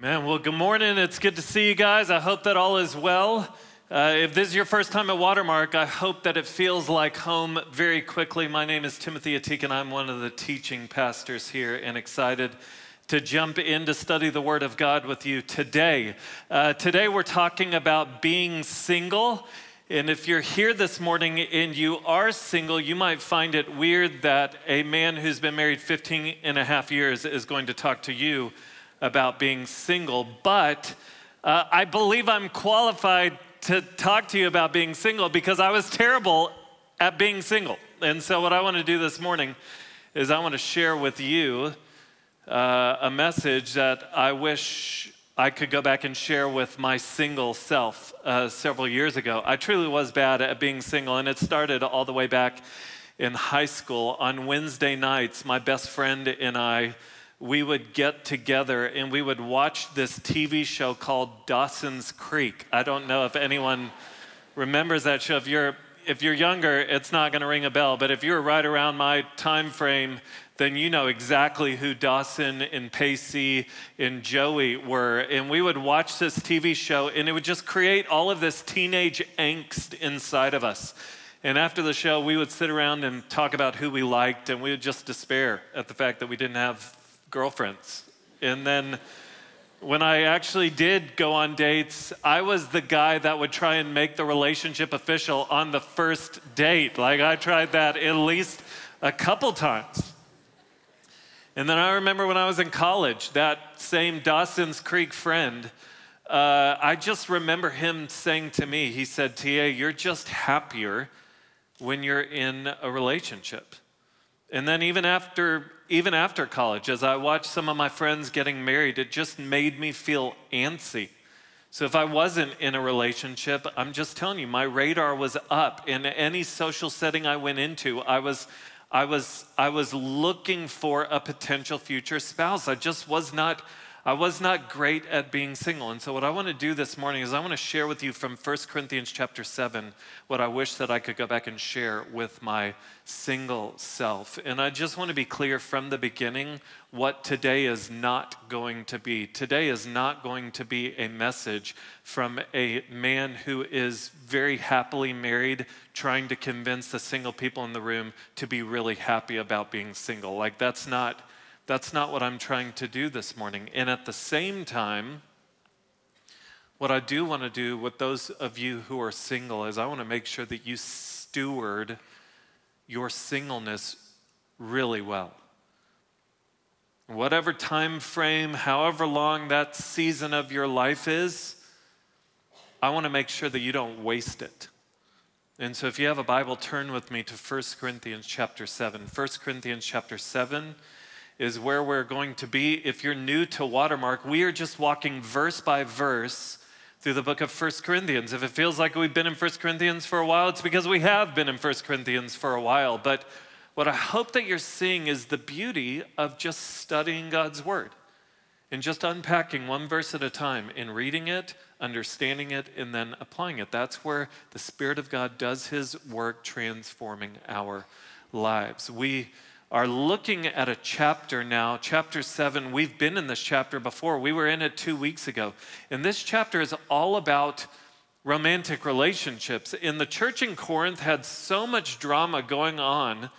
Man, well, good morning. It's good to see you guys. I hope that all is well. Uh, if this is your first time at Watermark, I hope that it feels like home very quickly. My name is Timothy Ateek, and I'm one of the teaching pastors here, and excited to jump in to study the Word of God with you today. Uh, today, we're talking about being single. And if you're here this morning and you are single, you might find it weird that a man who's been married 15 and a half years is going to talk to you about being single, but uh, I believe I'm qualified to talk to you about being single because I was terrible at being single. And so, what I want to do this morning is I want to share with you uh, a message that I wish I could go back and share with my single self uh, several years ago. I truly was bad at being single, and it started all the way back in high school. On Wednesday nights, my best friend and I we would get together and we would watch this TV show called Dawson's Creek. I don't know if anyone remembers that show. If you're if you're younger, it's not going to ring a bell, but if you're right around my time frame, then you know exactly who Dawson and Pacey and Joey were. And we would watch this TV show, and it would just create all of this teenage angst inside of us. And after the show, we would sit around and talk about who we liked, and we would just despair at the fact that we didn't have girlfriends. And then when I actually did go on dates, I was the guy that would try and make the relationship official on the first date. Like I tried that at least a couple times. And then I remember when I was in college, that same Dawson's Creek friend, uh, I just remember him saying to me, he said, TA, you're just happier when you're in a relationship. And then even after even after college, as I watched some of my friends getting married, it just made me feel antsy. So if I wasn't in a relationship, I'm just telling you, my radar was up. In any social setting I went into, I was I was I was looking for a potential future spouse. I just was not I was not great at being single. And so what I want to do this morning is I want to share with you from 1 Corinthians chapter 7 what I wish that I could go back and share with my single self. And I just want to be clear from the beginning what today is not going to be. Today is not going to be a message from a man who is very happily married trying to convince the single people in the room to be really happy about being single. Like that's not that's not what I'm trying to do this morning. And at the same time, what I do want to do with those of you who are single is I want to make sure that you steward your singleness really well. Whatever time frame, however long that season of your life is, I want to make sure that you don't waste it. And so if you have a Bible, turn with me to 1 Corinthians chapter 7. 1 Corinthians chapter 7 is where we're going to be. If you're new to Watermark, we are just walking verse by verse through the book of First Corinthians. If it feels like we've been in First Corinthians for a while, it's because we have been in First Corinthians for a while. But what I hope that you're seeing is the beauty of just studying God's Word and just unpacking one verse at a time and reading it, understanding it, and then applying it. That's where the Spirit of God does His work transforming our lives. We are looking at a chapter now, chapter seven. We've been in this chapter before. We were in it two weeks ago. And this chapter is all about romantic relationships. And the church in Corinth had so much drama going on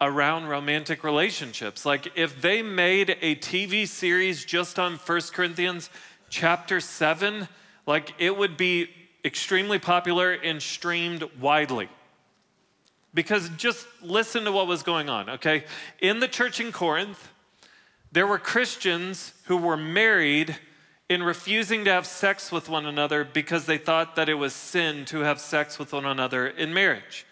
around romantic relationships. Like if they made a TV series just on First Corinthians chapter 7, like it would be extremely popular and streamed widely. Because just listen to what was going on, okay? In the church in Corinth, there were Christians who were married in refusing to have sex with one another because they thought that it was sin to have sex with one another in marriage.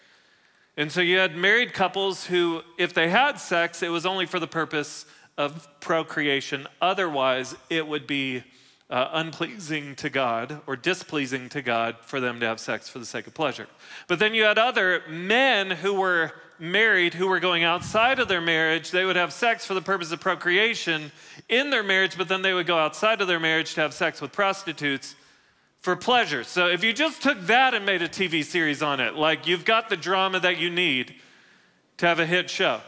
And so you had married couples who, if they had sex, it was only for the purpose of procreation. Otherwise, it would be uh, unpleasing to God or displeasing to God for them to have sex for the sake of pleasure. But then you had other men who were married who were going outside of their marriage. They would have sex for the purpose of procreation in their marriage, but then they would go outside of their marriage to have sex with prostitutes for pleasure. So if you just took that and made a TV series on it, like you've got the drama that you need to have a hit show.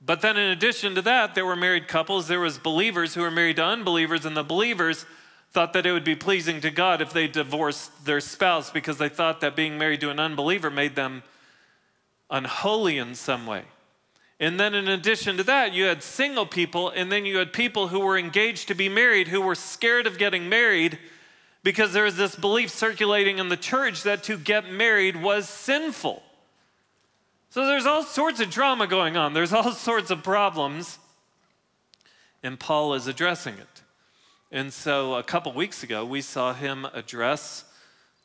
But then, in addition to that, there were married couples, there was believers who were married to unbelievers, and the believers thought that it would be pleasing to God if they divorced their spouse because they thought that being married to an unbeliever made them unholy in some way. And then, in addition to that, you had single people, and then you had people who were engaged to be married who were scared of getting married because there was this belief circulating in the church that to get married was sinful. So there's all sorts of drama going on, there's all sorts of problems, and Paul is addressing it. And so a couple weeks ago, we saw him address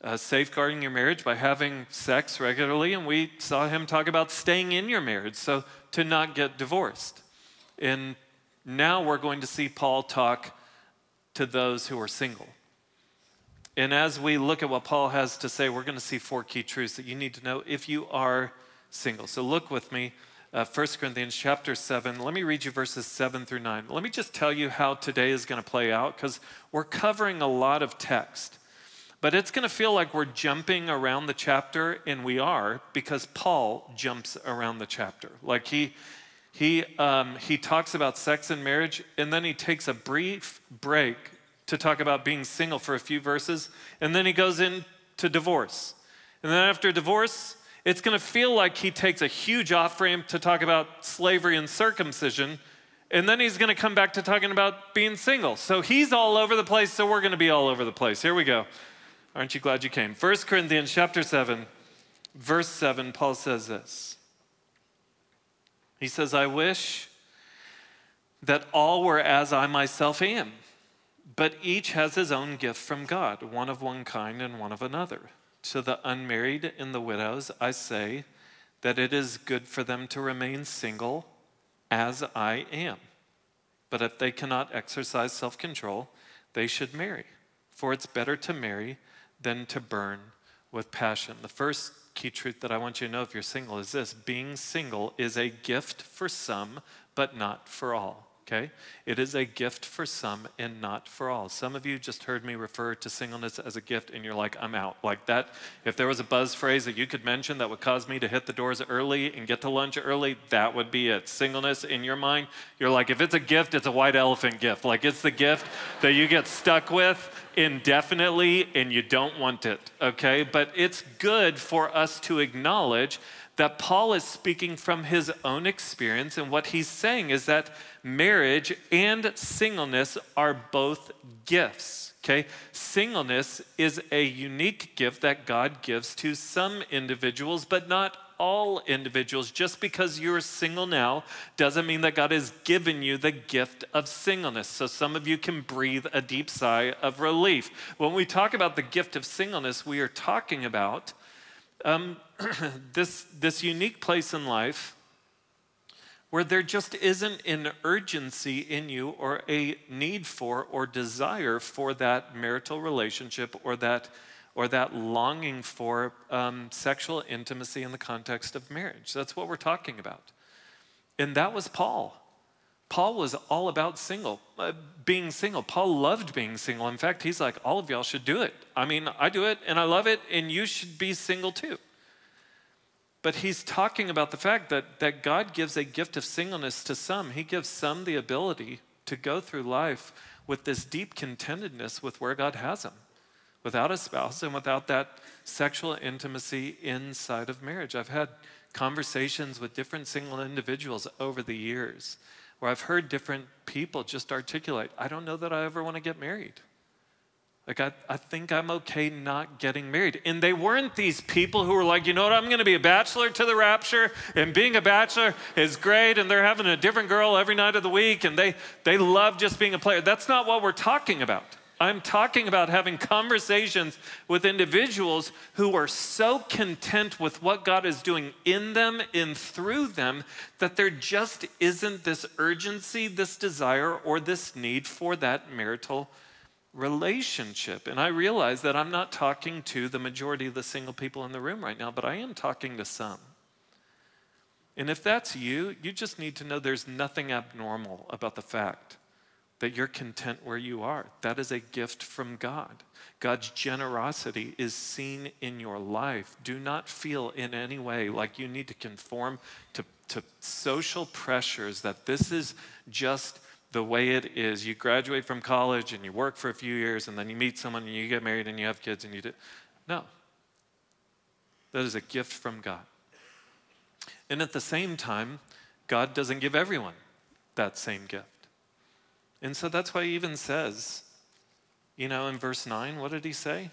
uh, safeguarding your marriage by having sex regularly, and we saw him talk about staying in your marriage, so to not get divorced. And now we're going to see Paul talk to those who are single. And as we look at what Paul has to say, we're going to see four key truths that you need to know if you are single. So look with me, uh, 1 Corinthians chapter 7. Let me read you verses 7 through 9. Let me just tell you how today is going to play out because we're covering a lot of text. But it's going to feel like we're jumping around the chapter, and we are because Paul jumps around the chapter. Like he, he, um, he talks about sex and marriage, and then he takes a brief break to talk about being single for a few verses, and then he goes into divorce. And then after divorce, it's going to feel like he takes a huge off ramp to talk about slavery and circumcision, and then he's going to come back to talking about being single. So he's all over the place, so we're going to be all over the place. Here we go. Aren't you glad you came? 1 Corinthians chapter 7, verse 7, Paul says this. He says, I wish that all were as I myself am but each has his own gift from God, one of one kind and one of another. To the unmarried and the widows, I say that it is good for them to remain single as I am. But if they cannot exercise self control, they should marry. For it's better to marry than to burn with passion. The first key truth that I want you to know if you're single is this being single is a gift for some, but not for all okay? It is a gift for some and not for all. Some of you just heard me refer to singleness as a gift and you're like, I'm out. Like that, if there was a buzz phrase that you could mention that would cause me to hit the doors early and get to lunch early, that would be it. Singleness in your mind, you're like, if it's a gift, it's a white elephant gift. Like it's the gift that you get stuck with indefinitely and you don't want it, okay? But it's good for us to acknowledge that Paul is speaking from his own experience, and what he's saying is that marriage and singleness are both gifts. Okay? Singleness is a unique gift that God gives to some individuals, but not all individuals. Just because you're single now doesn't mean that God has given you the gift of singleness. So some of you can breathe a deep sigh of relief. When we talk about the gift of singleness, we are talking about um, this, this unique place in life where there just isn't an urgency in you or a need for or desire for that marital relationship or that or that longing for um, sexual intimacy in the context of marriage. That's what we're talking about. And that was Paul. Paul was all about single, uh, being single. Paul loved being single. In fact, he's like, all of y'all should do it. I mean, I do it and I love it, and you should be single too. But he's talking about the fact that, that God gives a gift of singleness to some. He gives some the ability to go through life with this deep contentedness with where God has them, without a spouse and without that sexual intimacy inside of marriage. I've had conversations with different single individuals over the years where I've heard different people just articulate, I don't know that I ever want to get married. Like, I, I think I'm okay not getting married. And they weren't these people who were like, you know what, I'm gonna be a bachelor to the rapture, and being a bachelor is great, and they're having a different girl every night of the week, and they, they love just being a player. That's not what we're talking about. I'm talking about having conversations with individuals who are so content with what God is doing in them and through them that there just isn't this urgency, this desire, or this need for that marital relationship. And I realize that I'm not talking to the majority of the single people in the room right now, but I am talking to some. And if that's you, you just need to know there's nothing abnormal about the fact that you're content where you are. That is a gift from God. God's generosity is seen in your life. Do not feel in any way like you need to conform to, to social pressures, that this is just the way it is. You graduate from college and you work for a few years and then you meet someone and you get married and you have kids and you do. No. That is a gift from God. And at the same time, God doesn't give everyone that same gift. And so that's why he even says, you know, in verse 9, what did he say?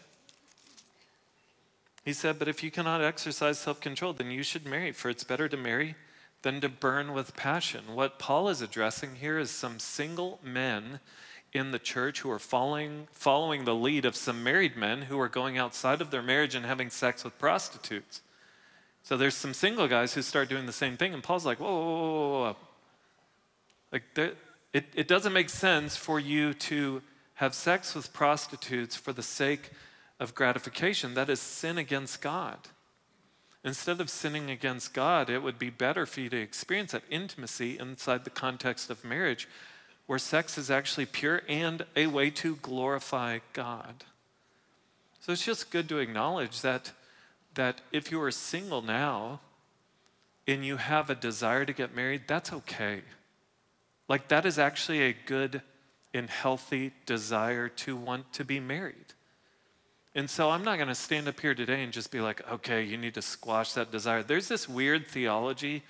He said, But if you cannot exercise self control, then you should marry, for it's better to marry than to burn with passion. What Paul is addressing here is some single men in the church who are following, following the lead of some married men who are going outside of their marriage and having sex with prostitutes. So there's some single guys who start doing the same thing, and Paul's like, whoa, whoa, whoa, whoa. Like, it, it doesn't make sense for you to have sex with prostitutes for the sake of gratification. That is sin against God. Instead of sinning against God, it would be better for you to experience that intimacy inside the context of marriage, where sex is actually pure and a way to glorify God. So it's just good to acknowledge that, that if you are single now and you have a desire to get married, that's okay. Like, that is actually a good and healthy desire to want to be married. And so I'm not going to stand up here today and just be like, okay, you need to squash that desire. There's this weird theology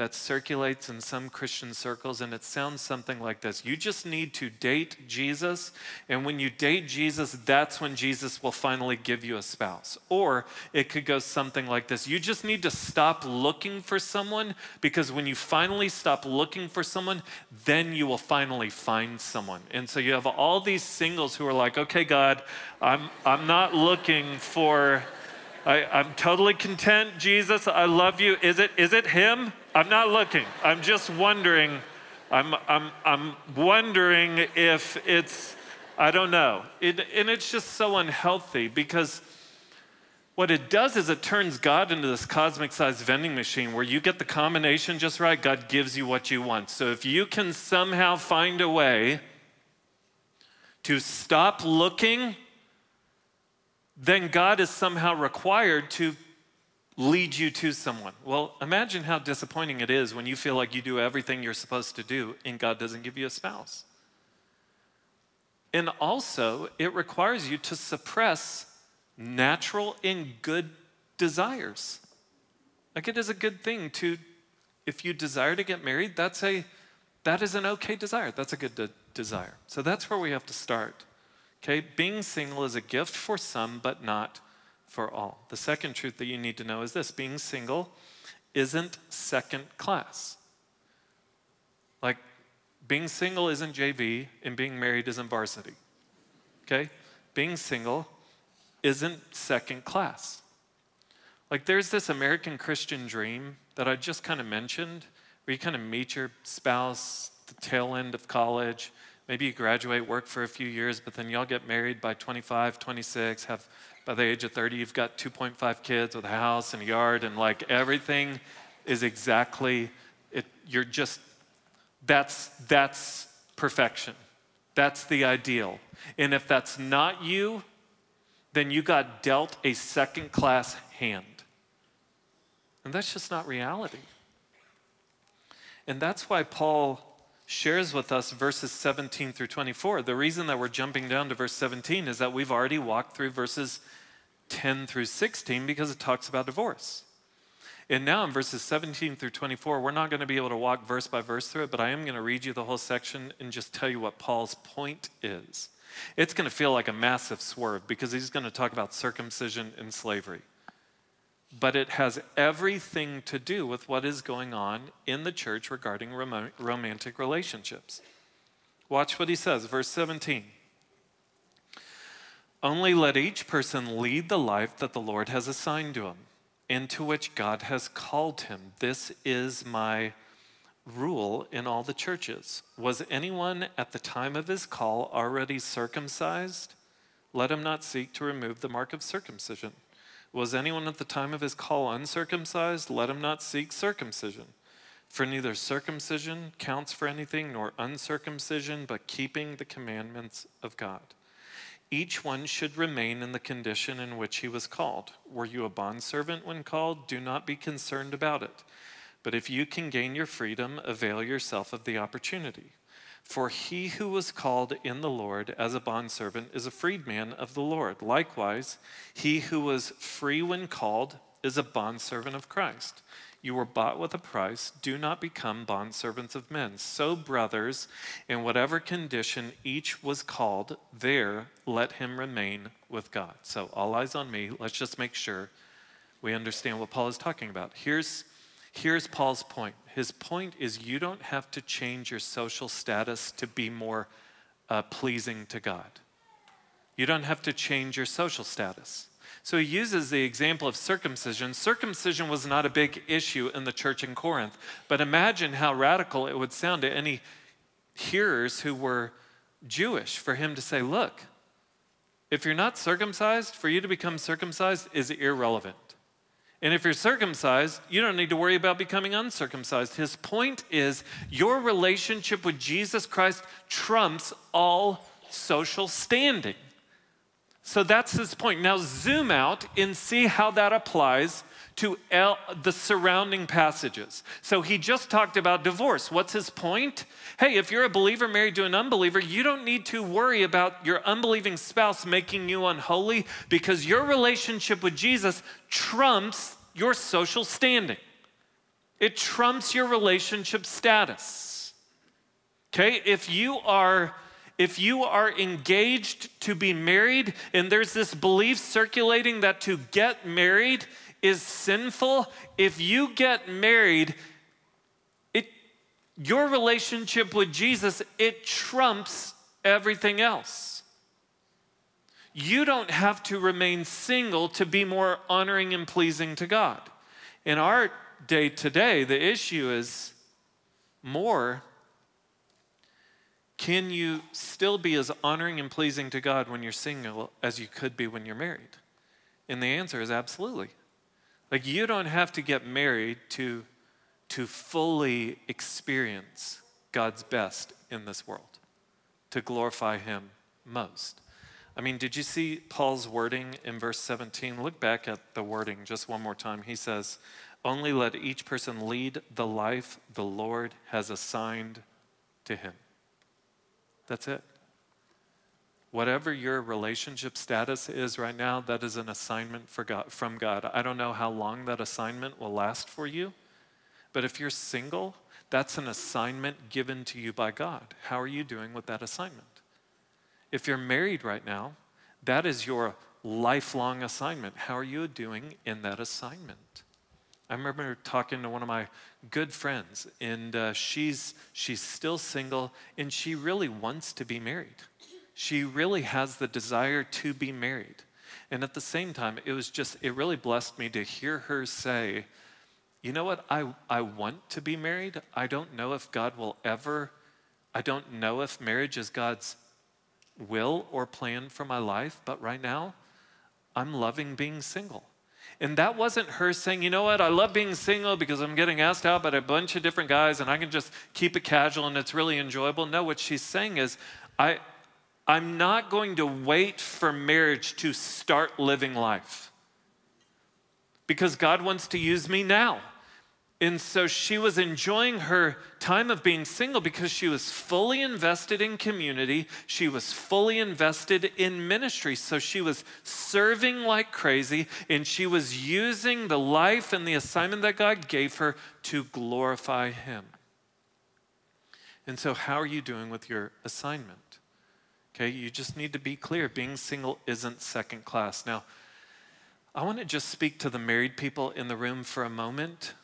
that circulates in some Christian circles, and it sounds something like this You just need to date Jesus, and when you date Jesus, that's when Jesus will finally give you a spouse. Or it could go something like this You just need to stop looking for someone, because when you finally stop looking for someone, then you will finally find someone. And so you have all these singles who are like, Okay, God, I'm, I'm not looking for. I, I'm totally content, Jesus. I love you. Is it, is it him? I'm not looking. I'm just wondering. I'm, I'm, I'm wondering if it's, I don't know. It, and it's just so unhealthy because what it does is it turns God into this cosmic sized vending machine where you get the combination just right, God gives you what you want. So if you can somehow find a way to stop looking, then God is somehow required to lead you to someone. Well, imagine how disappointing it is when you feel like you do everything you're supposed to do and God doesn't give you a spouse. And also, it requires you to suppress natural and good desires. Like it is a good thing to, if you desire to get married, that's a, that is an okay desire. That's a good de- desire. So that's where we have to start. Okay, being single is a gift for some, but not for all. The second truth that you need to know is this being single isn't second class. Like, being single isn't JV, and being married isn't varsity. Okay? Being single isn't second class. Like, there's this American Christian dream that I just kind of mentioned, where you kind of meet your spouse the tail end of college. Maybe you graduate, work for a few years, but then y'all get married by 25, 26, have by the age of 30, you've got 2.5 kids with a house and a yard, and like everything is exactly, it, you're just, that's, that's perfection. That's the ideal. And if that's not you, then you got dealt a second class hand. And that's just not reality. And that's why Paul shares with us verses 17 through 24. The reason that we're jumping down to verse 17 is that we've already walked through verses 10 through 16 because it talks about divorce. And now in verses 17 through 24, we're not going to be able to walk verse by verse through it, but I am going to read you the whole section and just tell you what Paul's point is. It's going to feel like a massive swerve because he's going to talk about circumcision and slavery but it has everything to do with what is going on in the church regarding rom- romantic relationships. Watch what he says, verse 17. Only let each person lead the life that the Lord has assigned to him, into which God has called him. This is my rule in all the churches. Was anyone at the time of his call already circumcised? Let him not seek to remove the mark of circumcision. Was anyone at the time of his call uncircumcised? Let him not seek circumcision. For neither circumcision counts for anything nor uncircumcision, but keeping the commandments of God. Each one should remain in the condition in which he was called. Were you a bondservant when called? Do not be concerned about it. But if you can gain your freedom, avail yourself of the opportunity. For he who was called in the Lord as a bondservant is a freedman of the Lord. Likewise, he who was free when called is a bondservant of Christ. You were bought with a price. Do not become bondservants of men. So, brothers, in whatever condition each was called, there let him remain with God. So, all eyes on me. Let's just make sure we understand what Paul is talking about. Here's, here's Paul's point. His point is you don't have to change your social status to be more uh, pleasing to God. You don't have to change your social status. So he uses the example of circumcision. Circumcision was not a big issue in the church in Corinth, but imagine how radical it would sound to any hearers who were Jewish for him to say, Look, if you're not circumcised, for you to become circumcised is irrelevant. And if you're circumcised, you don't need to worry about becoming uncircumcised. His point is your relationship with Jesus Christ trumps all social standing. So that's his point. Now, zoom out and see how that applies to El, the surrounding passages. So he just talked about divorce. What's his point? Hey, if you're a believer married to an unbeliever, you don't need to worry about your unbelieving spouse making you unholy because your relationship with Jesus trumps your social standing. It trumps your relationship status. Okay? If you are if you are engaged to be married and there's this belief circulating that to get married is sinful, if you get married, it, your relationship with Jesus, it trumps everything else. You don't have to remain single to be more honoring and pleasing to God. In our day today, the issue is more can you still be as honoring and pleasing to God when you're single as you could be when you're married? And the answer is absolutely. Like, you don't have to get married to, to fully experience God's best in this world, to glorify Him most. I mean, did you see Paul's wording in verse 17? Look back at the wording just one more time. He says, Only let each person lead the life the Lord has assigned to him. That's it. Whatever your relationship status is right now, that is an assignment God, from God. I don't know how long that assignment will last for you, but if you're single, that's an assignment given to you by God. How are you doing with that assignment? If you're married right now, that is your lifelong assignment. How are you doing in that assignment? I remember talking to one of my good friends, and uh, she's, she's still single, and she really wants to be married. She really has the desire to be married. And at the same time, it was just, it really blessed me to hear her say, You know what? I, I want to be married. I don't know if God will ever, I don't know if marriage is God's will or plan for my life, but right now, I'm loving being single. And that wasn't her saying, you know what, I love being single because I'm getting asked out by a bunch of different guys and I can just keep it casual and it's really enjoyable. No, what she's saying is, I, I'm not going to wait for marriage to start living life because God wants to use me now. And so she was enjoying her time of being single because she was fully invested in community. She was fully invested in ministry. So she was serving like crazy and she was using the life and the assignment that God gave her to glorify Him. And so, how are you doing with your assignment? Okay, you just need to be clear being single isn't second class. Now, I want to just speak to the married people in the room for a moment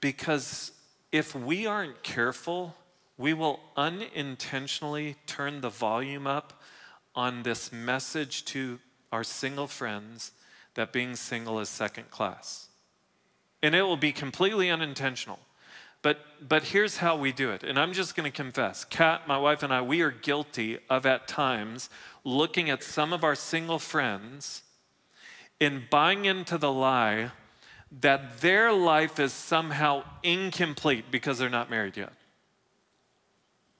because if we aren't careful, we will unintentionally turn the volume up on this message to our single friends that being single is second class. And it will be completely unintentional. But, but here's how we do it. And I'm just going to confess Kat, my wife, and I, we are guilty of at times looking at some of our single friends and buying into the lie that their life is somehow incomplete because they're not married yet.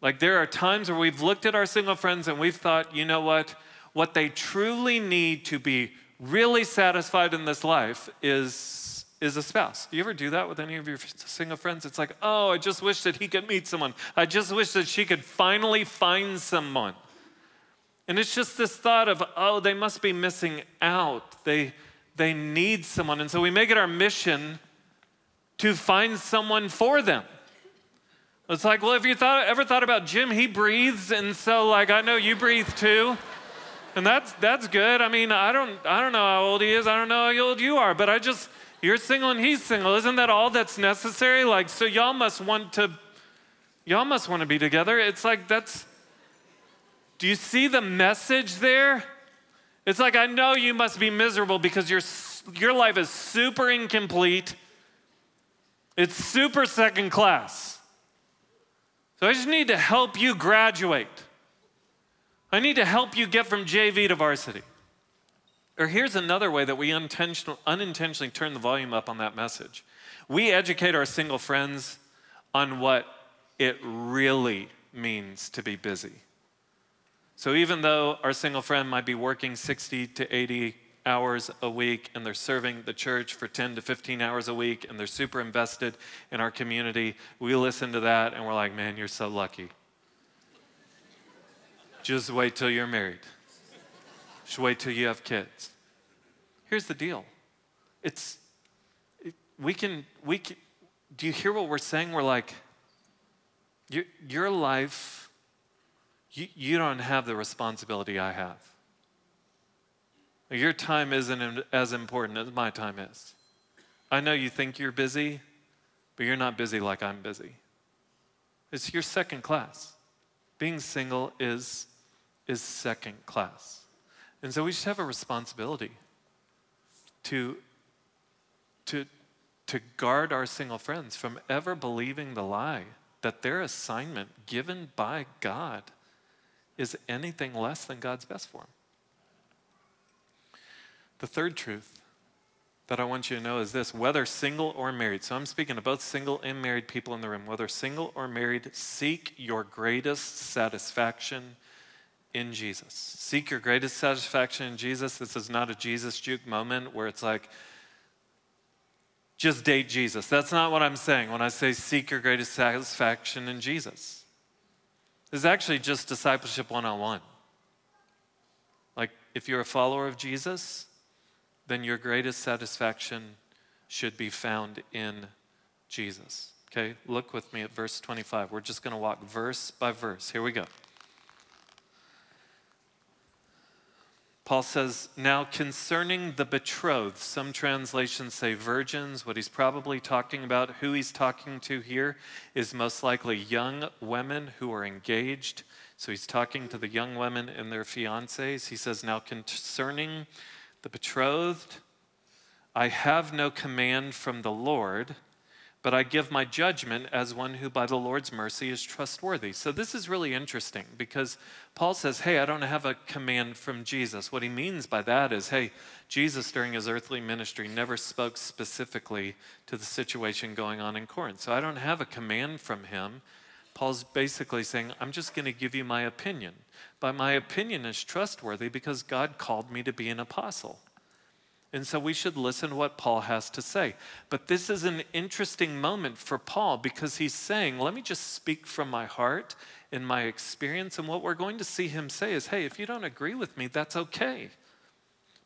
Like there are times where we've looked at our single friends and we've thought, you know what? What they truly need to be really satisfied in this life is, is a spouse. Do you ever do that with any of your single friends? It's like, oh, I just wish that he could meet someone. I just wish that she could finally find someone. And it's just this thought of, oh, they must be missing out. They, they need someone. And so we make it our mission to find someone for them. It's like, well, if you thought, ever thought about Jim, he breathes, and so like I know you breathe too. And that's that's good. I mean, I don't I don't know how old he is. I don't know how old you are, but I just you're single and he's single. Isn't that all that's necessary? Like, so y'all must want to y'all must want to be together. It's like that's do you see the message there? It's like, I know you must be miserable because your, your life is super incomplete. It's super second class. So I just need to help you graduate. I need to help you get from JV to varsity. Or here's another way that we unintentionally turn the volume up on that message. We educate our single friends on what it really means to be busy. So even though our single friend might be working 60 to 80 hours a week and they're serving the church for 10 to 15 hours a week and they're super invested in our community, we listen to that and we're like, man, you're so lucky. Just wait till you're married. Just wait till you have kids. Here's the deal. It's it, we can we can, do you hear what we're saying? We're like your, your life you, you don't have the responsibility I have. Your time isn't as important as my time is. I know you think you're busy, but you're not busy like I'm busy. It's your second class. Being single is, is second class. And so we just have a responsibility to, to, to guard our single friends from ever believing the lie that their assignment given by God is anything less than God's best for them. The third truth that I want you to know is this whether single or married, so I'm speaking to both single and married people in the room, whether single or married, seek your greatest satisfaction in Jesus. Seek your greatest satisfaction in Jesus. This is not a Jesus juke moment where it's like, just date Jesus. That's not what I'm saying when I say seek your greatest satisfaction in Jesus. Is actually just discipleship 101. Like, if you're a follower of Jesus, then your greatest satisfaction should be found in Jesus. Okay, look with me at verse 25. We're just going to walk verse by verse. Here we go. Paul says, Now concerning the betrothed, some translations say virgins. What he's probably talking about, who he's talking to here, is most likely young women who are engaged. So he's talking to the young women and their fiancés. He says, Now concerning the betrothed, I have no command from the Lord but I give my judgment as one who, by the Lord's mercy, is trustworthy. So, this is really interesting because Paul says, Hey, I don't have a command from Jesus. What he means by that is, Hey, Jesus, during his earthly ministry, never spoke specifically to the situation going on in Corinth. So, I don't have a command from him. Paul's basically saying, I'm just going to give you my opinion. But my opinion is trustworthy because God called me to be an apostle. And so we should listen to what Paul has to say. But this is an interesting moment for Paul because he's saying, let me just speak from my heart and my experience. And what we're going to see him say is, hey, if you don't agree with me, that's okay.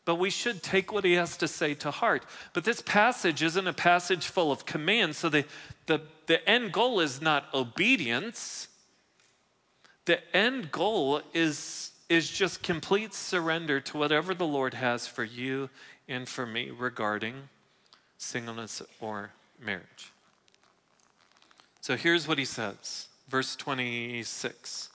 But we should take what he has to say to heart. But this passage isn't a passage full of commands. So the, the, the end goal is not obedience, the end goal is, is just complete surrender to whatever the Lord has for you and for me regarding singleness or marriage. So here's what he says, verse 26.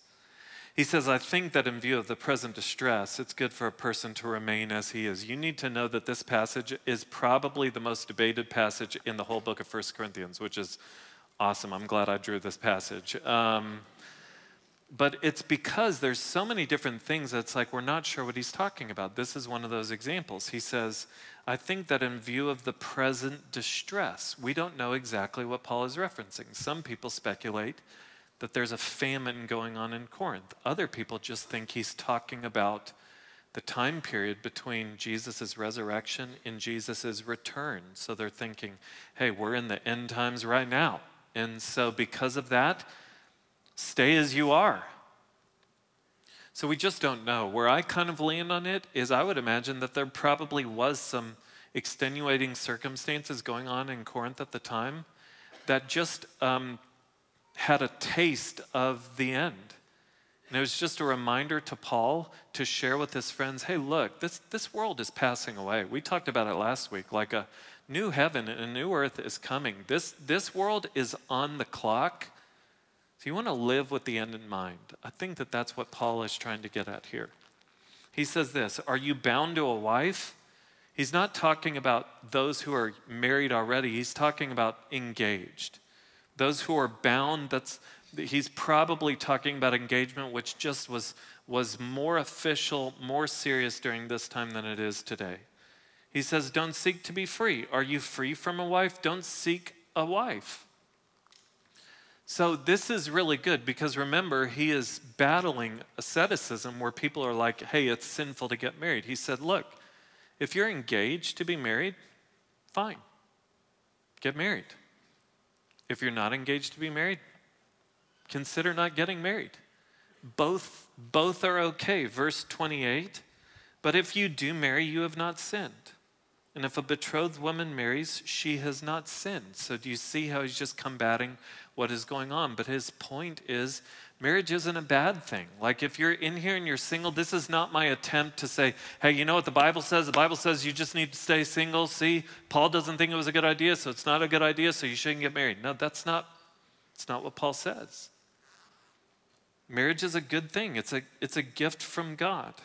He says, I think that in view of the present distress, it's good for a person to remain as he is. You need to know that this passage is probably the most debated passage in the whole book of 1 Corinthians, which is awesome. I'm glad I drew this passage. Um, but it's because there's so many different things that's like we're not sure what he's talking about. This is one of those examples. He says, I think that in view of the present distress, we don't know exactly what Paul is referencing. Some people speculate that there's a famine going on in Corinth. Other people just think he's talking about the time period between Jesus' resurrection and Jesus' return. So they're thinking, hey, we're in the end times right now. And so because of that, stay as you are. So we just don't know. Where I kind of land on it is I would imagine that there probably was some extenuating circumstances going on in Corinth at the time that just um, had a taste of the end. And it was just a reminder to Paul to share with his friends hey, look, this, this world is passing away. We talked about it last week. Like a new heaven and a new earth is coming. This, this world is on the clock. So you want to live with the end in mind. I think that that's what Paul is trying to get at here. He says this Are you bound to a wife? He's not talking about those who are married already, he's talking about engaged. Those who are bound, that's he's probably talking about engagement, which just was, was more official, more serious during this time than it is today. He says, Don't seek to be free. Are you free from a wife? Don't seek a wife. So, this is really good because remember, he is battling asceticism where people are like, hey, it's sinful to get married. He said, look, if you're engaged to be married, fine, get married. If you're not engaged to be married, consider not getting married. Both, both are okay. Verse 28 But if you do marry, you have not sinned. And if a betrothed woman marries, she has not sinned. So do you see how he's just combating what is going on? But his point is marriage isn't a bad thing. Like if you're in here and you're single, this is not my attempt to say, hey, you know what the Bible says? The Bible says you just need to stay single. See, Paul doesn't think it was a good idea, so it's not a good idea, so you shouldn't get married. No, that's not, that's not what Paul says. Marriage is a good thing, it's a, it's a gift from God.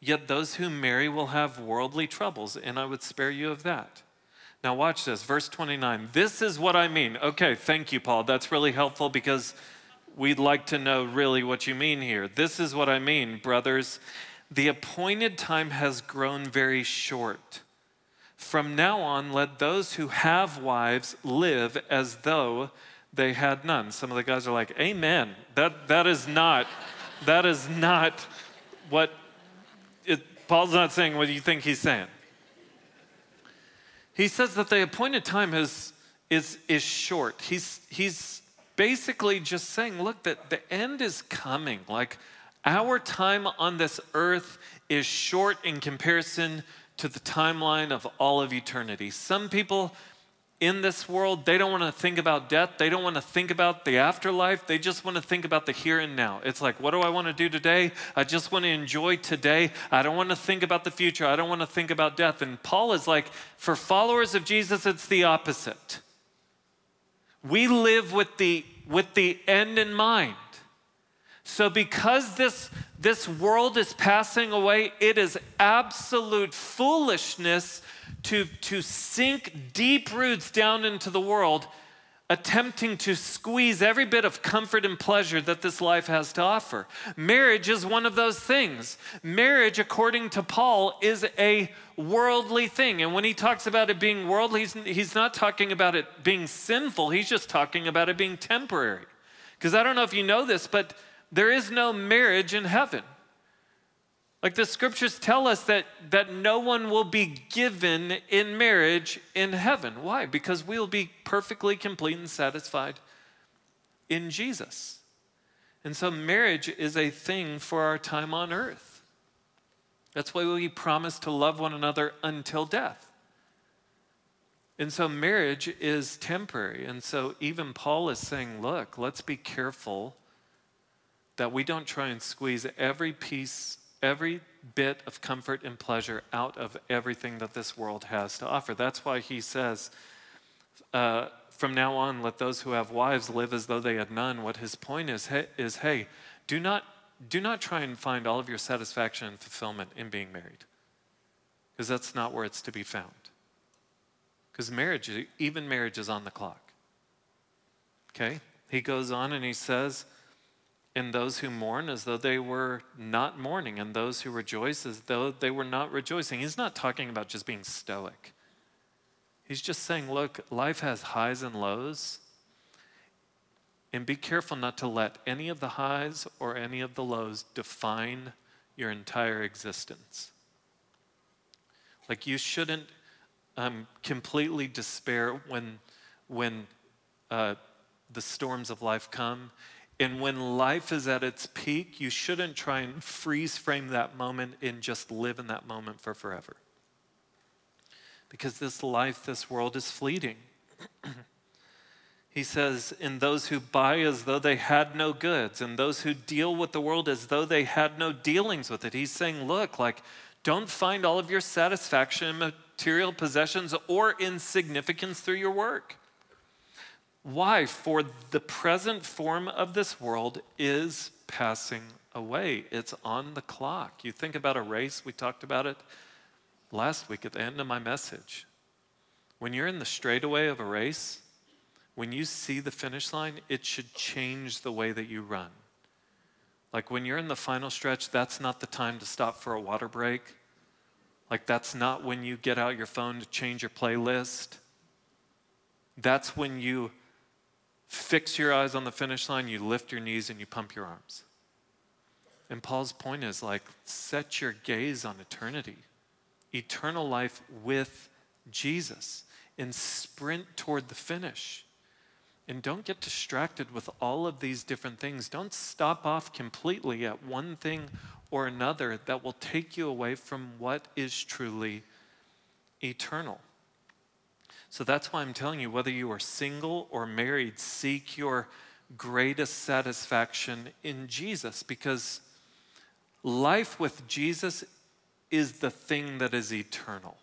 Yet those who marry will have worldly troubles, and I would spare you of that. Now, watch this, verse 29. This is what I mean. Okay, thank you, Paul. That's really helpful because we'd like to know really what you mean here. This is what I mean, brothers. The appointed time has grown very short. From now on, let those who have wives live as though they had none. Some of the guys are like, Amen. That, that is not, that is not what Paul's not saying what you think he's saying. He says that the appointed time is, is, is short. He's, he's basically just saying, look, that the end is coming. Like our time on this earth is short in comparison to the timeline of all of eternity. Some people in this world, they don't want to think about death. They don't want to think about the afterlife. They just want to think about the here and now. It's like, what do I want to do today? I just want to enjoy today. I don't want to think about the future. I don't want to think about death. And Paul is like, for followers of Jesus, it's the opposite. We live with the, with the end in mind. So, because this, this world is passing away, it is absolute foolishness to, to sink deep roots down into the world, attempting to squeeze every bit of comfort and pleasure that this life has to offer. Marriage is one of those things. Marriage, according to Paul, is a worldly thing. And when he talks about it being worldly, he's, he's not talking about it being sinful, he's just talking about it being temporary. Because I don't know if you know this, but there is no marriage in heaven. Like the scriptures tell us that, that no one will be given in marriage in heaven. Why? Because we'll be perfectly complete and satisfied in Jesus. And so marriage is a thing for our time on earth. That's why we promise to love one another until death. And so marriage is temporary. And so even Paul is saying, look, let's be careful that we don't try and squeeze every piece every bit of comfort and pleasure out of everything that this world has to offer. That's why he says, uh, from now on, let those who have wives live as though they had none. What his point is, hey, is hey, do not, do not try and find all of your satisfaction and fulfillment in being married, because that's not where it's to be found. Because marriage, even marriage, is on the clock. Okay? He goes on and he says, and those who mourn as though they were not mourning, and those who rejoice as though they were not rejoicing. He's not talking about just being stoic. He's just saying, look, life has highs and lows, and be careful not to let any of the highs or any of the lows define your entire existence. Like, you shouldn't um, completely despair when, when uh, the storms of life come and when life is at its peak, you shouldn't try and freeze frame that moment and just live in that moment for forever. Because this life, this world is fleeting. he says, In those who buy as though they had no goods, and those who deal with the world as though they had no dealings with it. He's saying, Look, like, don't find all of your satisfaction in material possessions or in significance through your work. Why? For the present form of this world is passing away. It's on the clock. You think about a race, we talked about it last week at the end of my message. When you're in the straightaway of a race, when you see the finish line, it should change the way that you run. Like when you're in the final stretch, that's not the time to stop for a water break. Like that's not when you get out your phone to change your playlist. That's when you fix your eyes on the finish line, you lift your knees and you pump your arms. And Paul's point is like, set your gaze on eternity, eternal life with Jesus, and sprint toward the finish. And don't get distracted with all of these different things. Don't stop off completely at one thing or another that will take you away from what is truly eternal. So that's why I'm telling you whether you are single or married, seek your greatest satisfaction in Jesus because life with Jesus is the thing that is eternal.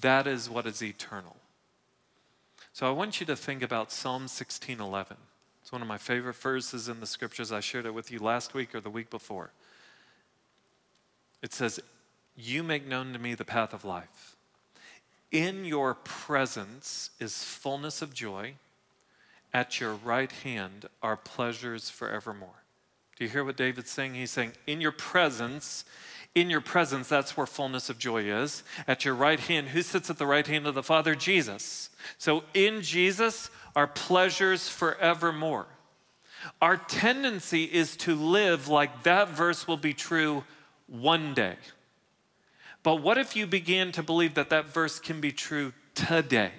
That is what is eternal. So I want you to think about Psalm 16:11. It's one of my favorite verses in the scriptures. I shared it with you last week or the week before. It says, "You make known to me the path of life." In your presence is fullness of joy. At your right hand are pleasures forevermore. Do you hear what David's saying? He's saying, In your presence, in your presence, that's where fullness of joy is. At your right hand, who sits at the right hand of the Father? Jesus. So in Jesus are pleasures forevermore. Our tendency is to live like that verse will be true one day. But what if you began to believe that that verse can be true today?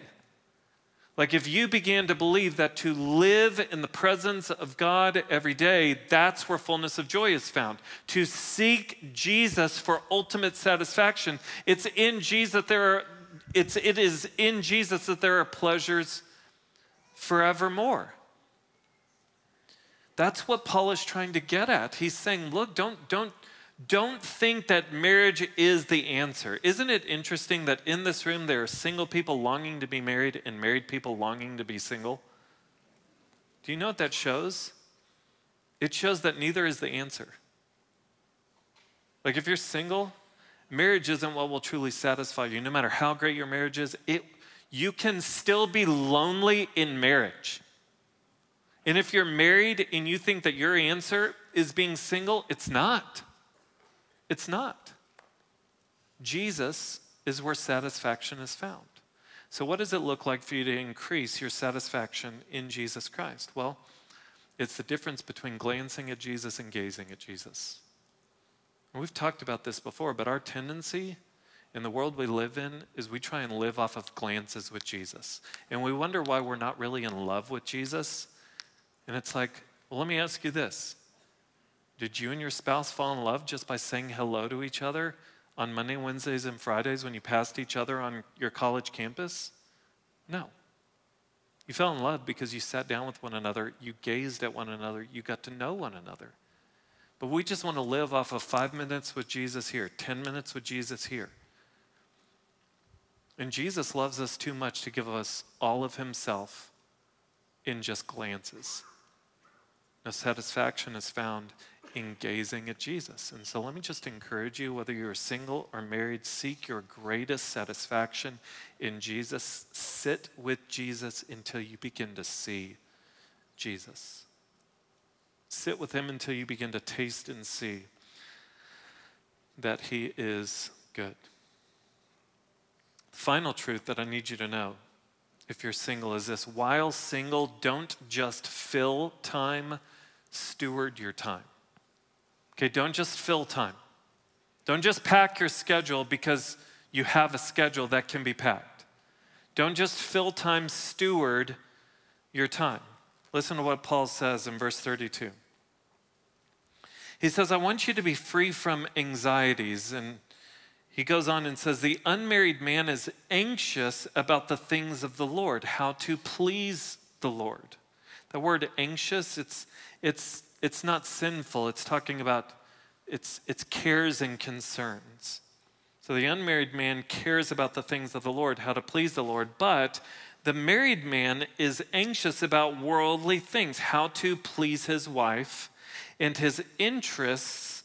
Like if you began to believe that to live in the presence of God every day, that's where fullness of joy is found. To seek Jesus for ultimate satisfaction, it's in Jesus that there are it's it is in Jesus that there are pleasures forevermore. That's what Paul is trying to get at. He's saying, look, don't don't don't think that marriage is the answer. Isn't it interesting that in this room there are single people longing to be married and married people longing to be single? Do you know what that shows? It shows that neither is the answer. Like if you're single, marriage isn't what will truly satisfy you. No matter how great your marriage is, it, you can still be lonely in marriage. And if you're married and you think that your answer is being single, it's not. It's not. Jesus is where satisfaction is found. So, what does it look like for you to increase your satisfaction in Jesus Christ? Well, it's the difference between glancing at Jesus and gazing at Jesus. And we've talked about this before, but our tendency in the world we live in is we try and live off of glances with Jesus. And we wonder why we're not really in love with Jesus. And it's like, well, let me ask you this did you and your spouse fall in love just by saying hello to each other on Monday, Wednesdays, and Fridays when you passed each other on your college campus? No. You fell in love because you sat down with one another, you gazed at one another, you got to know one another. But we just want to live off of five minutes with Jesus here, 10 minutes with Jesus here. And Jesus loves us too much to give us all of himself in just glances. No satisfaction is found in gazing at Jesus. And so let me just encourage you, whether you're single or married, seek your greatest satisfaction in Jesus. Sit with Jesus until you begin to see Jesus. Sit with Him until you begin to taste and see that He is good. Final truth that I need you to know if you're single is this while single, don't just fill time, steward your time. Okay, don't just fill time. Don't just pack your schedule because you have a schedule that can be packed. Don't just fill time, steward your time. Listen to what Paul says in verse 32. He says, I want you to be free from anxieties. And he goes on and says, The unmarried man is anxious about the things of the Lord, how to please the Lord. The word anxious, it's, it's, it's not sinful. It's talking about its, its cares and concerns. So the unmarried man cares about the things of the Lord, how to please the Lord, but the married man is anxious about worldly things, how to please his wife, and his interests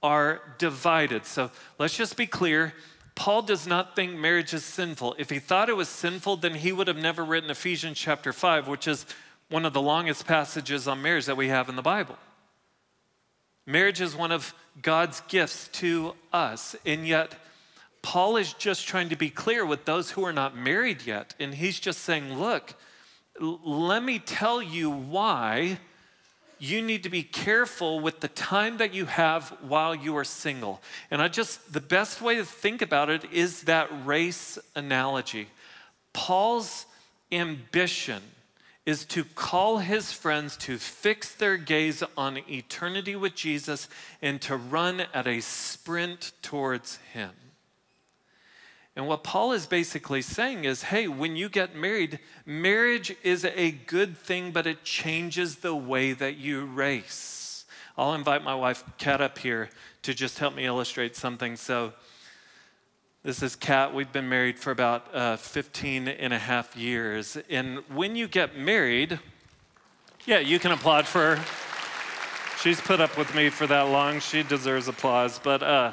are divided. So let's just be clear. Paul does not think marriage is sinful. If he thought it was sinful, then he would have never written Ephesians chapter 5, which is one of the longest passages on marriage that we have in the Bible. Marriage is one of God's gifts to us, and yet Paul is just trying to be clear with those who are not married yet. And he's just saying, look, let me tell you why you need to be careful with the time that you have while you are single. And I just, the best way to think about it is that race analogy. Paul's ambition is to call his friends to fix their gaze on eternity with Jesus and to run at a sprint towards him. And what Paul is basically saying is hey, when you get married, marriage is a good thing, but it changes the way that you race. I'll invite my wife, Kat, up here to just help me illustrate something. So, this is Kat. We've been married for about uh, 15 and a half years. And when you get married, yeah, you can applaud for her. She's put up with me for that long. She deserves applause. But uh,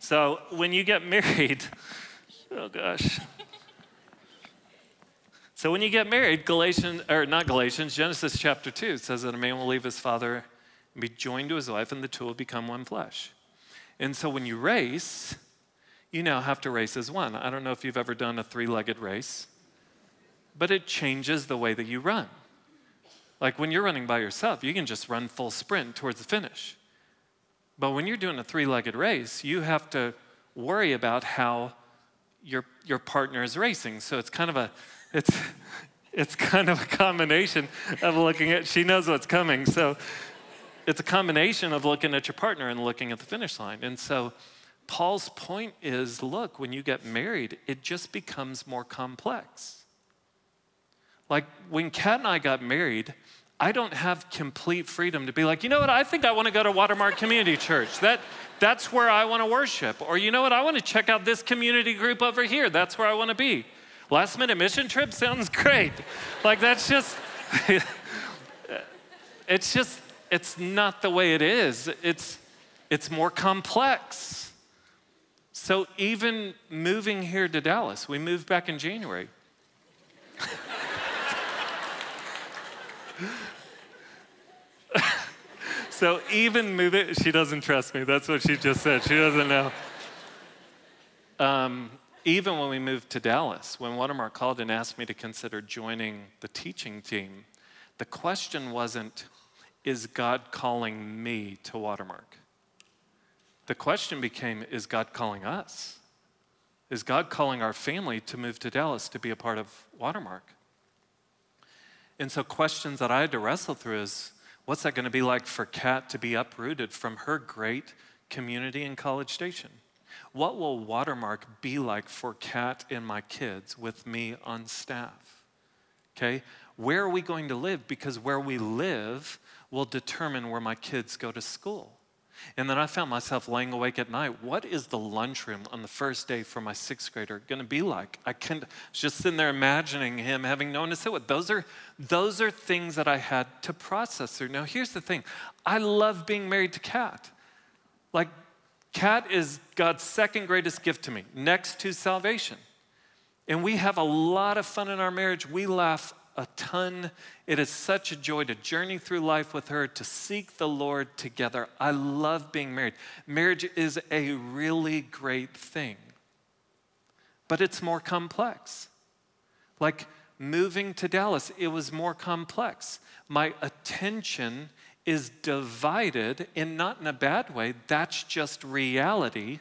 so when you get married, oh gosh. So when you get married, Galatians, or not Galatians, Genesis chapter 2 says that a man will leave his father and be joined to his wife, and the two will become one flesh. And so when you race, you now have to race as one. I don't know if you've ever done a three legged race, but it changes the way that you run. Like when you're running by yourself, you can just run full sprint towards the finish. But when you're doing a three legged race, you have to worry about how your, your partner is racing. So it's kind of a, it's, it's kind of a combination of looking at, she knows what's coming. So it's a combination of looking at your partner and looking at the finish line. And so Paul's point is look, when you get married, it just becomes more complex. Like when Kat and I got married, I don't have complete freedom to be like, you know what, I think I want to go to Watermark Community Church. That, that's where I want to worship. Or you know what, I want to check out this community group over here. That's where I want to be. Last minute mission trip sounds great. Like that's just, it's just, it's not the way it is. It's, it's more complex. So even moving here to Dallas, we moved back in January. so even move it, she doesn't trust me. That's what she just said. She doesn't know. Um, even when we moved to Dallas, when Watermark called and asked me to consider joining the teaching team, the question wasn't, is God calling me to Watermark? The question became, is God calling us? Is God calling our family to move to Dallas to be a part of Watermark? And so, questions that I had to wrestle through is what's that going to be like for Kat to be uprooted from her great community in College Station? What will Watermark be like for Kat and my kids with me on staff? Okay, where are we going to live? Because where we live will determine where my kids go to school. And then I found myself laying awake at night. What is the lunchroom on the first day for my sixth grader going to be like? I can't just sitting there imagining him having no one to sit with. Those are those are things that I had to process through. Now here's the thing: I love being married to Kat. Like Kat is God's second greatest gift to me, next to salvation. And we have a lot of fun in our marriage. We laugh a ton. It is such a joy to journey through life with her, to seek the Lord together. I love being married. Marriage is a really great thing, but it's more complex. Like moving to Dallas, it was more complex. My attention is divided, and not in a bad way, that's just reality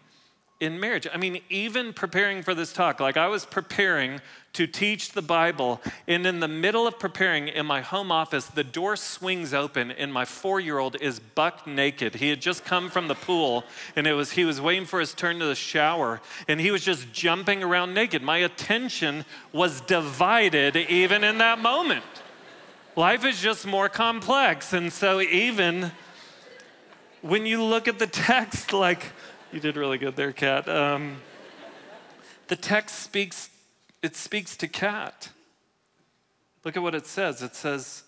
in marriage. I mean, even preparing for this talk, like I was preparing to teach the Bible, and in the middle of preparing in my home office, the door swings open, and my four year old is buck naked. He had just come from the pool, and it was he was waiting for his turn to the shower, and he was just jumping around naked. My attention was divided even in that moment. Life is just more complex, and so even when you look at the text, like, you did really good there, Kat. Um, the text speaks, it speaks to Kat. Look at what it says. It says,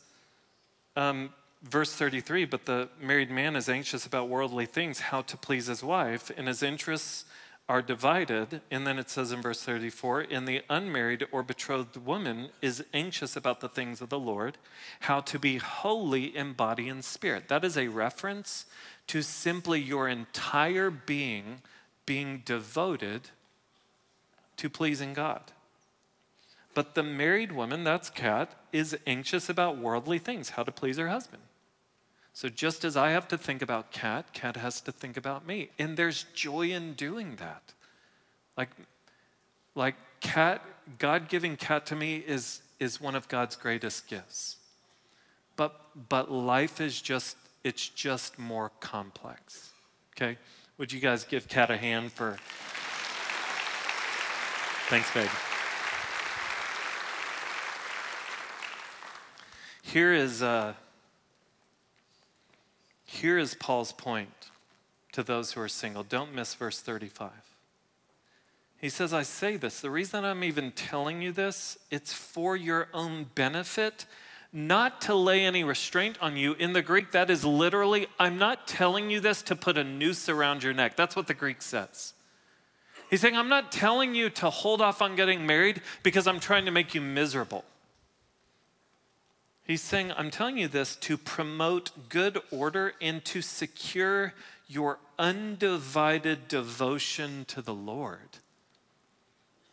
um, verse 33 but the married man is anxious about worldly things, how to please his wife, and his interests are divided. And then it says in verse 34 and the unmarried or betrothed woman is anxious about the things of the Lord, how to be holy in body and spirit. That is a reference to simply your entire being being devoted to pleasing God. But the married woman, that's Kat, is anxious about worldly things, how to please her husband. So just as I have to think about Kat, Kat has to think about me. And there's joy in doing that. Like, like Kat, God giving Kat to me is, is one of God's greatest gifts. But, but life is just it's just more complex. Okay? Would you guys give Kat a hand for. Thanks, babe. Here is, uh, here is Paul's point to those who are single. Don't miss verse 35. He says, I say this. The reason I'm even telling you this, it's for your own benefit not to lay any restraint on you. In the Greek, that is literally, I'm not telling you this to put a noose around your neck. That's what the Greek says. He's saying, I'm not telling you to hold off on getting married because I'm trying to make you miserable. He's saying, I'm telling you this to promote good order and to secure your undivided devotion to the Lord.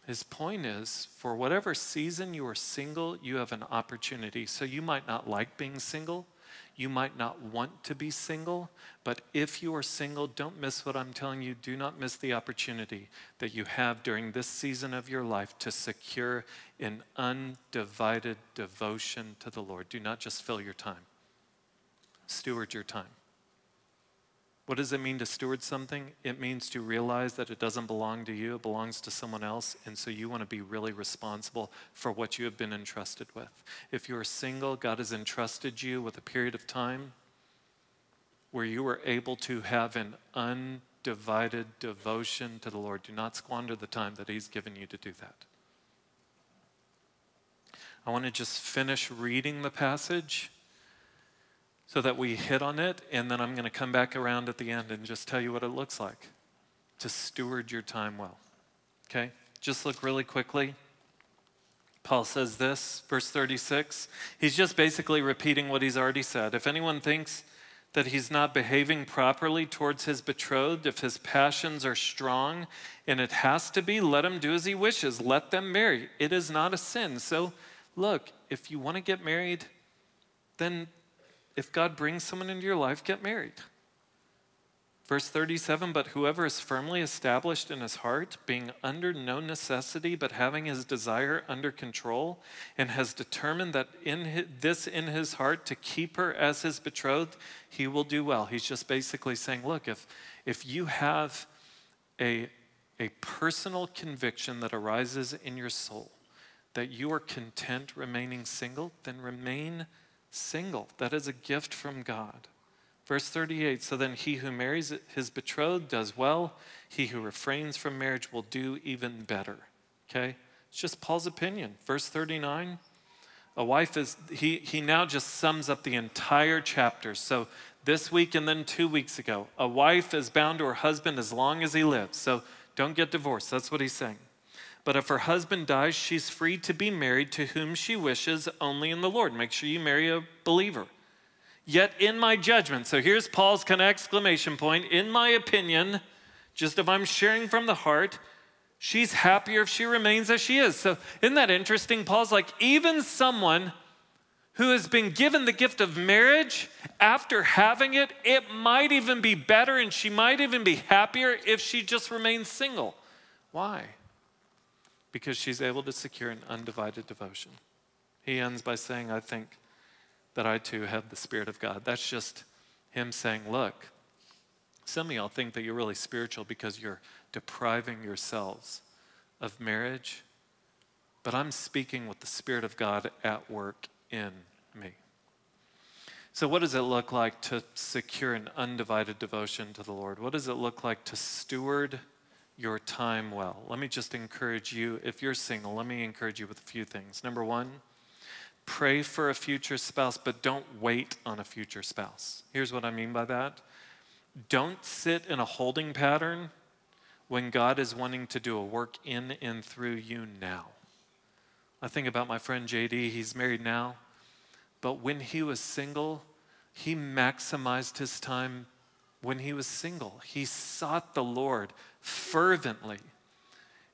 His point is for whatever season you are single, you have an opportunity. So you might not like being single. You might not want to be single, but if you are single, don't miss what I'm telling you. Do not miss the opportunity that you have during this season of your life to secure an undivided devotion to the Lord. Do not just fill your time, steward your time. What does it mean to steward something? It means to realize that it doesn't belong to you, it belongs to someone else. And so you want to be really responsible for what you have been entrusted with. If you are single, God has entrusted you with a period of time where you are able to have an undivided devotion to the Lord. Do not squander the time that He's given you to do that. I want to just finish reading the passage so that we hit on it, and then I'm going to come back around at the end and just tell you what it looks like to steward your time well. Okay? Just look really quickly. Paul says this, verse 36. He's just basically repeating what he's already said. If anyone thinks that he's not behaving properly towards his betrothed, if his passions are strong, and it has to be, let him do as he wishes. Let them marry. It is not a sin. So, look, if you want to get married, then if God brings someone into your life, get married. Verse 37 But whoever is firmly established in his heart, being under no necessity, but having his desire under control, and has determined that in his, this in his heart to keep her as his betrothed, he will do well. He's just basically saying, Look, if, if you have a, a personal conviction that arises in your soul that you are content remaining single, then remain single. That is a gift from God. Verse 38 So then he who marries his betrothed does well, he who refrains from marriage will do even better. Okay? It's just Paul's opinion. Verse 39 a wife is, he, he now just sums up the entire chapter. So this week and then two weeks ago, a wife is bound to her husband as long as he lives. So don't get divorced. That's what he's saying. But if her husband dies, she's free to be married to whom she wishes only in the Lord. Make sure you marry a believer. Yet in my judgment, so here's Paul's kind of exclamation point. In my opinion, just if I'm sharing from the heart, she's happier if she remains as she is. So isn't that interesting? Paul's like, even someone who has been given the gift of marriage, after having it, it might even be better and she might even be happier if she just remains single. Why? Because she's able to secure an undivided devotion. He ends by saying, I think that I too have the Spirit of God. That's just him saying, Look, some of y'all think that you're really spiritual because you're depriving yourselves of marriage, but I'm speaking with the Spirit of God at work in me. So, what does it look like to secure an undivided devotion to the Lord? What does it look like to steward your time well? Let me just encourage you, if you're single, let me encourage you with a few things. Number one, pray for a future spouse, but don't wait on a future spouse. Here's what I mean by that don't sit in a holding pattern when God is wanting to do a work in and through you now. I think about my friend JD, he's married now, but when he was single, he maximized his time when he was single. He sought the Lord fervently.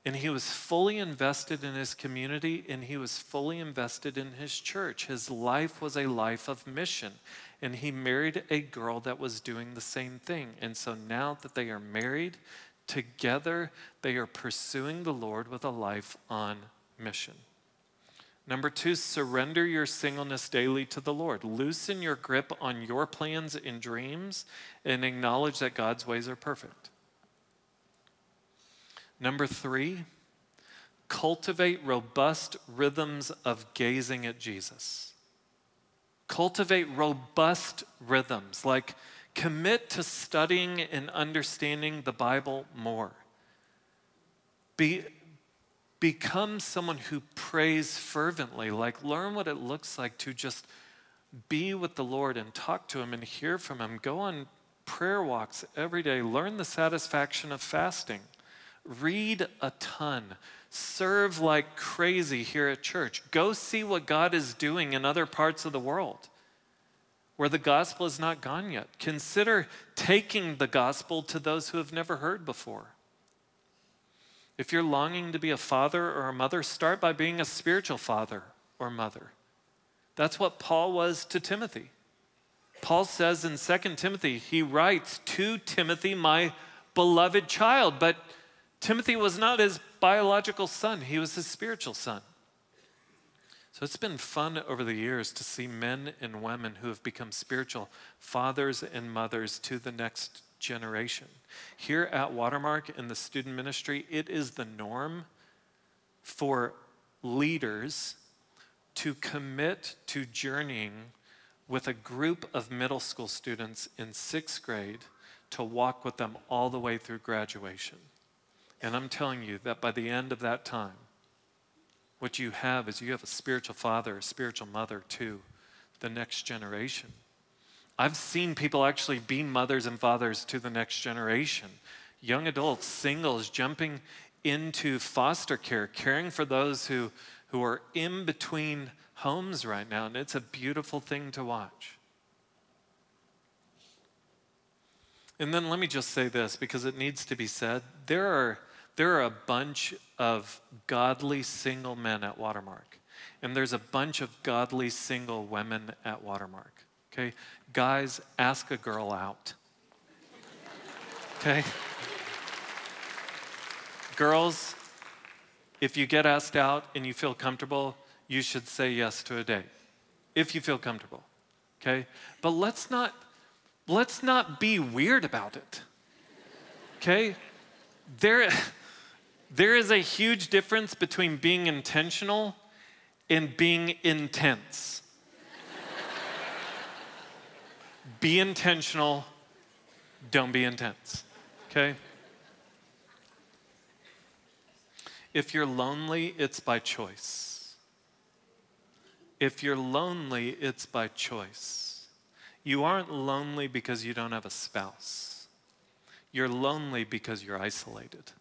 And he was fully invested in his community and he was fully invested in his church. His life was a life of mission. And he married a girl that was doing the same thing. And so now that they are married together, they are pursuing the Lord with a life on mission. Number two, surrender your singleness daily to the Lord. Loosen your grip on your plans and dreams and acknowledge that God's ways are perfect. Number three, cultivate robust rhythms of gazing at Jesus. Cultivate robust rhythms, like commit to studying and understanding the Bible more. Be, become someone who prays fervently, like learn what it looks like to just be with the Lord and talk to Him and hear from Him. Go on prayer walks every day. Learn the satisfaction of fasting. Read a ton. Serve like crazy here at church. Go see what God is doing in other parts of the world where the gospel is not gone yet. Consider taking the gospel to those who have never heard before. If you're longing to be a father or a mother, start by being a spiritual father or mother. That's what Paul was to Timothy. Paul says in 2 Timothy, he writes to Timothy, my beloved child, but Timothy was not his biological son, he was his spiritual son. So it's been fun over the years to see men and women who have become spiritual fathers and mothers to the next generation. Here at Watermark in the student ministry, it is the norm for leaders to commit to journeying with a group of middle school students in sixth grade to walk with them all the way through graduation. And I'm telling you that by the end of that time, what you have is you have a spiritual father, a spiritual mother to the next generation. I've seen people actually be mothers and fathers to the next generation. Young adults, singles, jumping into foster care, caring for those who, who are in between homes right now. And it's a beautiful thing to watch. And then let me just say this because it needs to be said. There are there are a bunch of godly single men at Watermark, and there's a bunch of godly single women at Watermark. Okay? Guys, ask a girl out. Okay? Girls, if you get asked out and you feel comfortable, you should say yes to a date. If you feel comfortable. Okay? But let's not let's not be weird about it. Okay? There there is a huge difference between being intentional and being intense. be intentional, don't be intense, okay? If you're lonely, it's by choice. If you're lonely, it's by choice. You aren't lonely because you don't have a spouse. You're lonely because you're isolated.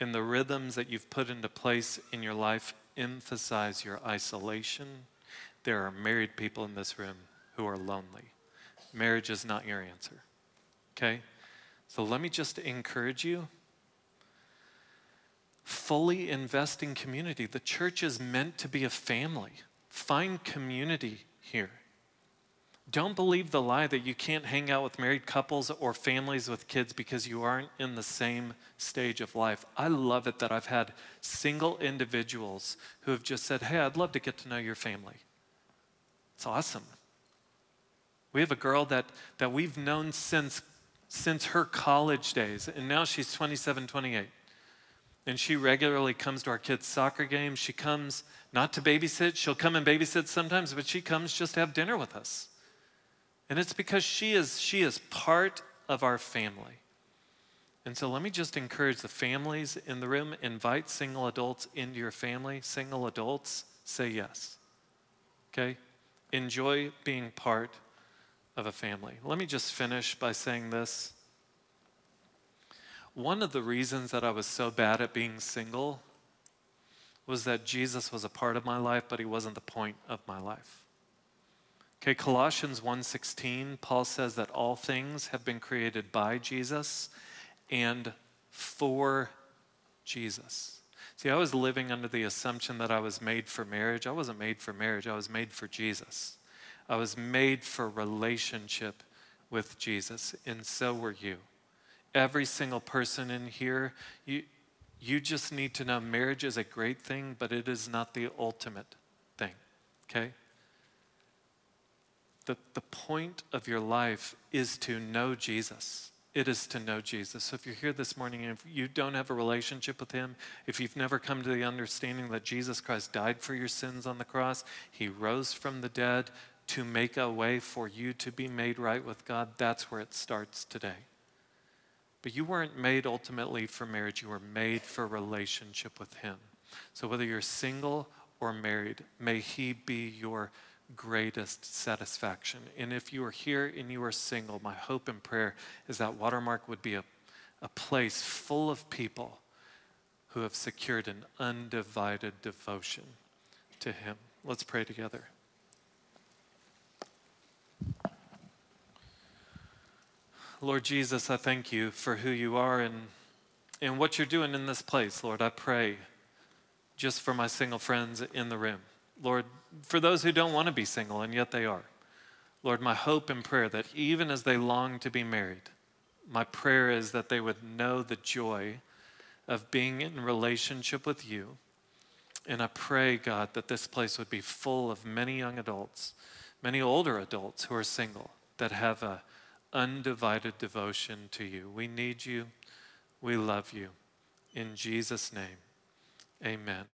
And the rhythms that you've put into place in your life emphasize your isolation. There are married people in this room who are lonely. Marriage is not your answer. Okay? So let me just encourage you fully invest in community. The church is meant to be a family. Find community here. Don't believe the lie that you can't hang out with married couples or families with kids because you aren't in the same stage of life. I love it that I've had single individuals who have just said, Hey, I'd love to get to know your family. It's awesome. We have a girl that, that we've known since, since her college days, and now she's 27, 28. And she regularly comes to our kids' soccer games. She comes not to babysit, she'll come and babysit sometimes, but she comes just to have dinner with us. And it's because she is, she is part of our family. And so let me just encourage the families in the room invite single adults into your family. Single adults, say yes. Okay? Enjoy being part of a family. Let me just finish by saying this. One of the reasons that I was so bad at being single was that Jesus was a part of my life, but he wasn't the point of my life. Okay, Colossians 1:16, Paul says that all things have been created by Jesus and for Jesus. See, I was living under the assumption that I was made for marriage. I wasn't made for marriage, I was made for Jesus. I was made for relationship with Jesus, and so were you. Every single person in here, you, you just need to know marriage is a great thing, but it is not the ultimate thing, okay? The, the point of your life is to know Jesus. It is to know Jesus. So if you're here this morning and if you don't have a relationship with Him, if you've never come to the understanding that Jesus Christ died for your sins on the cross, He rose from the dead to make a way for you to be made right with God, that's where it starts today. But you weren't made ultimately for marriage, you were made for relationship with Him. So whether you're single or married, may He be your greatest satisfaction. And if you are here and you are single, my hope and prayer is that Watermark would be a, a place full of people who have secured an undivided devotion to Him. Let's pray together. Lord Jesus, I thank you for who you are and, and what you're doing in this place. Lord, I pray just for my single friends in the room. Lord, for those who don't want to be single and yet they are. Lord, my hope and prayer that even as they long to be married, my prayer is that they would know the joy of being in relationship with you. And I pray, God, that this place would be full of many young adults, many older adults who are single, that have a undivided devotion to you. We need you. We love you. In Jesus' name, amen.